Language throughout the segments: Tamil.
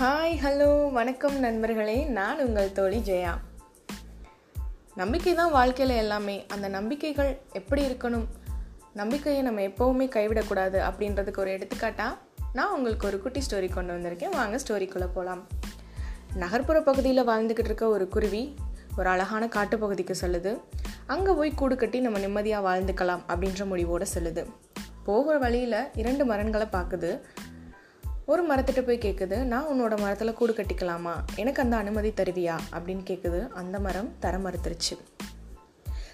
ஹாய் ஹலோ வணக்கம் நண்பர்களே. நான் உங்கள் தோழி ஜெயா. நம்பிக்கை தான் வாழ்க்கையில் எல்லாமே. அந்த நம்பிக்கைகள் எப்படி இருக்கணும்? நம்பிக்கையை நம்ம எப்போவுமே கைவிடக்கூடாது அப்படின்றதுக்கு ஒரு எடுத்துக்காட்டாக நான் உங்களுக்கு ஒரு குட்டி ஸ்டோரி கொண்டு வந்திருக்கேன். வாங்க ஸ்டோரிக்குள்ளே போகலாம் நகர்ப்புற பகுதியில் வாழ்ந்துக்கிட்டு இருக்க ஒரு குருவி ஒரு அழகான காட்டுப்பகுதிக்கு செல்லுது. அங்கே போய் கூடு கட்டி நம்ம நிம்மதியாக வாழ்ந்துக்கலாம் அப்படின்ற முடிவோடு செல்லுது. போகிற வழியில் இரண்டு மரங்களை பார்க்குது ஒரு மரத்திட்ட போய் கேட்குது நான் உன்னோட மரத்தில் கூடு கட்டிக்கலாமா? எனக்கு அந்த அனுமதி தருவியா? அப்படின்னு கேட்குது அந்த மரம் தர மறுத்துருச்சு.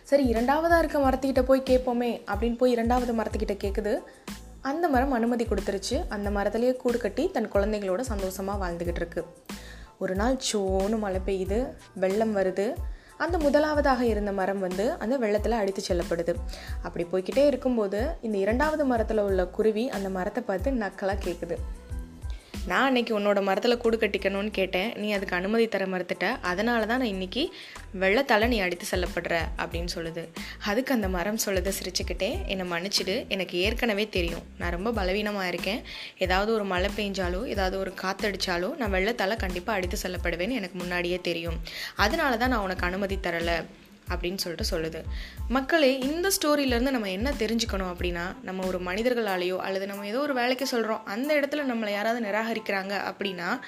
சரி இரண்டாவதாக இருக்க மரத்துக்கிட்ட போய் கேட்போமே அப்படின்னு போய் இரண்டாவது மரத்துக்கிட்ட கேட்குது அந்த மரம் அனுமதி கொடுத்துருச்சு. அந்த மரத்துலேயே கூடு கட்டி தன் குழந்தைகளோட சந்தோஷமாக வாழ்ந்துக்கிட்டு இருக்கு ஒரு நாள் சோன்னு மழை பெய்யுது வெள்ளம் வருது. அந்த முதலாவதாக இருந்த மரம் வந்து அந்த வெள்ளத்தில் அடித்து செல்லப்படுது. அப்படி போய்கிட்டே இருக்கும்போது இந்த இரண்டாவது மரத்தில் உள்ள குருவி அந்த மரத்தை பார்த்து நக்கலாக கேட்குது நான் அன்னைக்கு உன்னோட மரத்தில் கூடு கட்டிக்கணும்னு கேட்டேன். நீ அதுக்கு அனுமதி தர மறுத்துட்ட. அதனால தான் நான் இன்னைக்கு வெள்ளத்தால் நீ அடித்து செல்லப்படுற அப்படின்னு சொல்லுது. அதுக்கு அந்த மரம் சொல்லுத சிரிச்சுக்கிட்டே. என்னை மன்னிச்சிடு. எனக்கு ஏற்கனவே தெரியும். நான் ரொம்ப பலவீனமாக இருக்கேன். ஏதாவது ஒரு மழை பெஞ்சாலோ ஏதாவது ஒரு காத்தடிச்சாலோ நான் வெள்ளத்தால் கண்டிப்பாக அடித்து செல்லப்படுவேன்னு எனக்கு முன்னாடியே தெரியும். அதனால தான் நான் உனக்கு அனுமதி தரலை. அப்படின்னு சொல்லிட்டு சொல்லுது. மக்களே இந்த ஸ்டோரியிலேருந்து நம்ம என்ன தெரிஞ்சுக்கணும் அப்படின்னா நம்ம ஒரு மனிதர்களாலேயோ அல்லது நம்ம ஏதோ ஒரு வேலைக்கு சொல்கிறோம் அந்த இடத்துல நம்மளை யாராவது நிராகரிக்கிறாங்க அப்படின்னா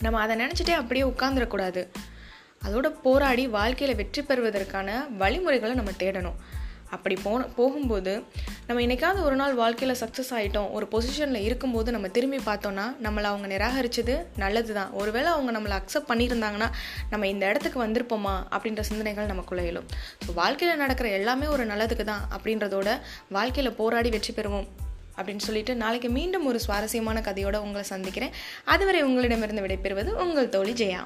நம்ம அதை நினச்சிட்டே அப்படியே உட்காந்துடக்கூடாது அதோட போராடி வாழ்க்கையில் வெற்றி பெறுவதற்கான வழிமுறைகளை நம்ம தேடணும். அப்படி போன போகும்போது நம்ம என்னைக்காவது ஒரு நாள் வாழ்க்கையில் சக்ஸஸ் ஆகிட்டோம் ஒரு பொசிஷனில் இருக்கும்போது நம்ம திரும்பி பார்த்தோன்னா நம்மளை அவங்க நிராகரித்தது நல்லது தான் ஒருவேளை அவங்க நம்மளை அக்செப்ட் பண்ணியிருந்தாங்கன்னா நம்ம இந்த இடத்துக்கு வந்திருப்போமா அப்படின்ற சிந்தனைகள் நமக்குள்ளே எழும். ஸோ வாழ்க்கையில் நடக்கிற எல்லாமே ஒரு நல்லதுக்கு தான் அப்படின்றதோட வாழ்க்கையில் போராடி வெற்றி பெறுவோம் அப்படின்னு சொல்லிட்டு நாளைக்கு மீண்டும் ஒரு சுவாரஸ்யமான கதையோடு உங்களை சந்திக்கிறேன். அதுவரை உங்களிடமிருந்து விடைபெறுவது உங்கள் தோழி ஜெயா.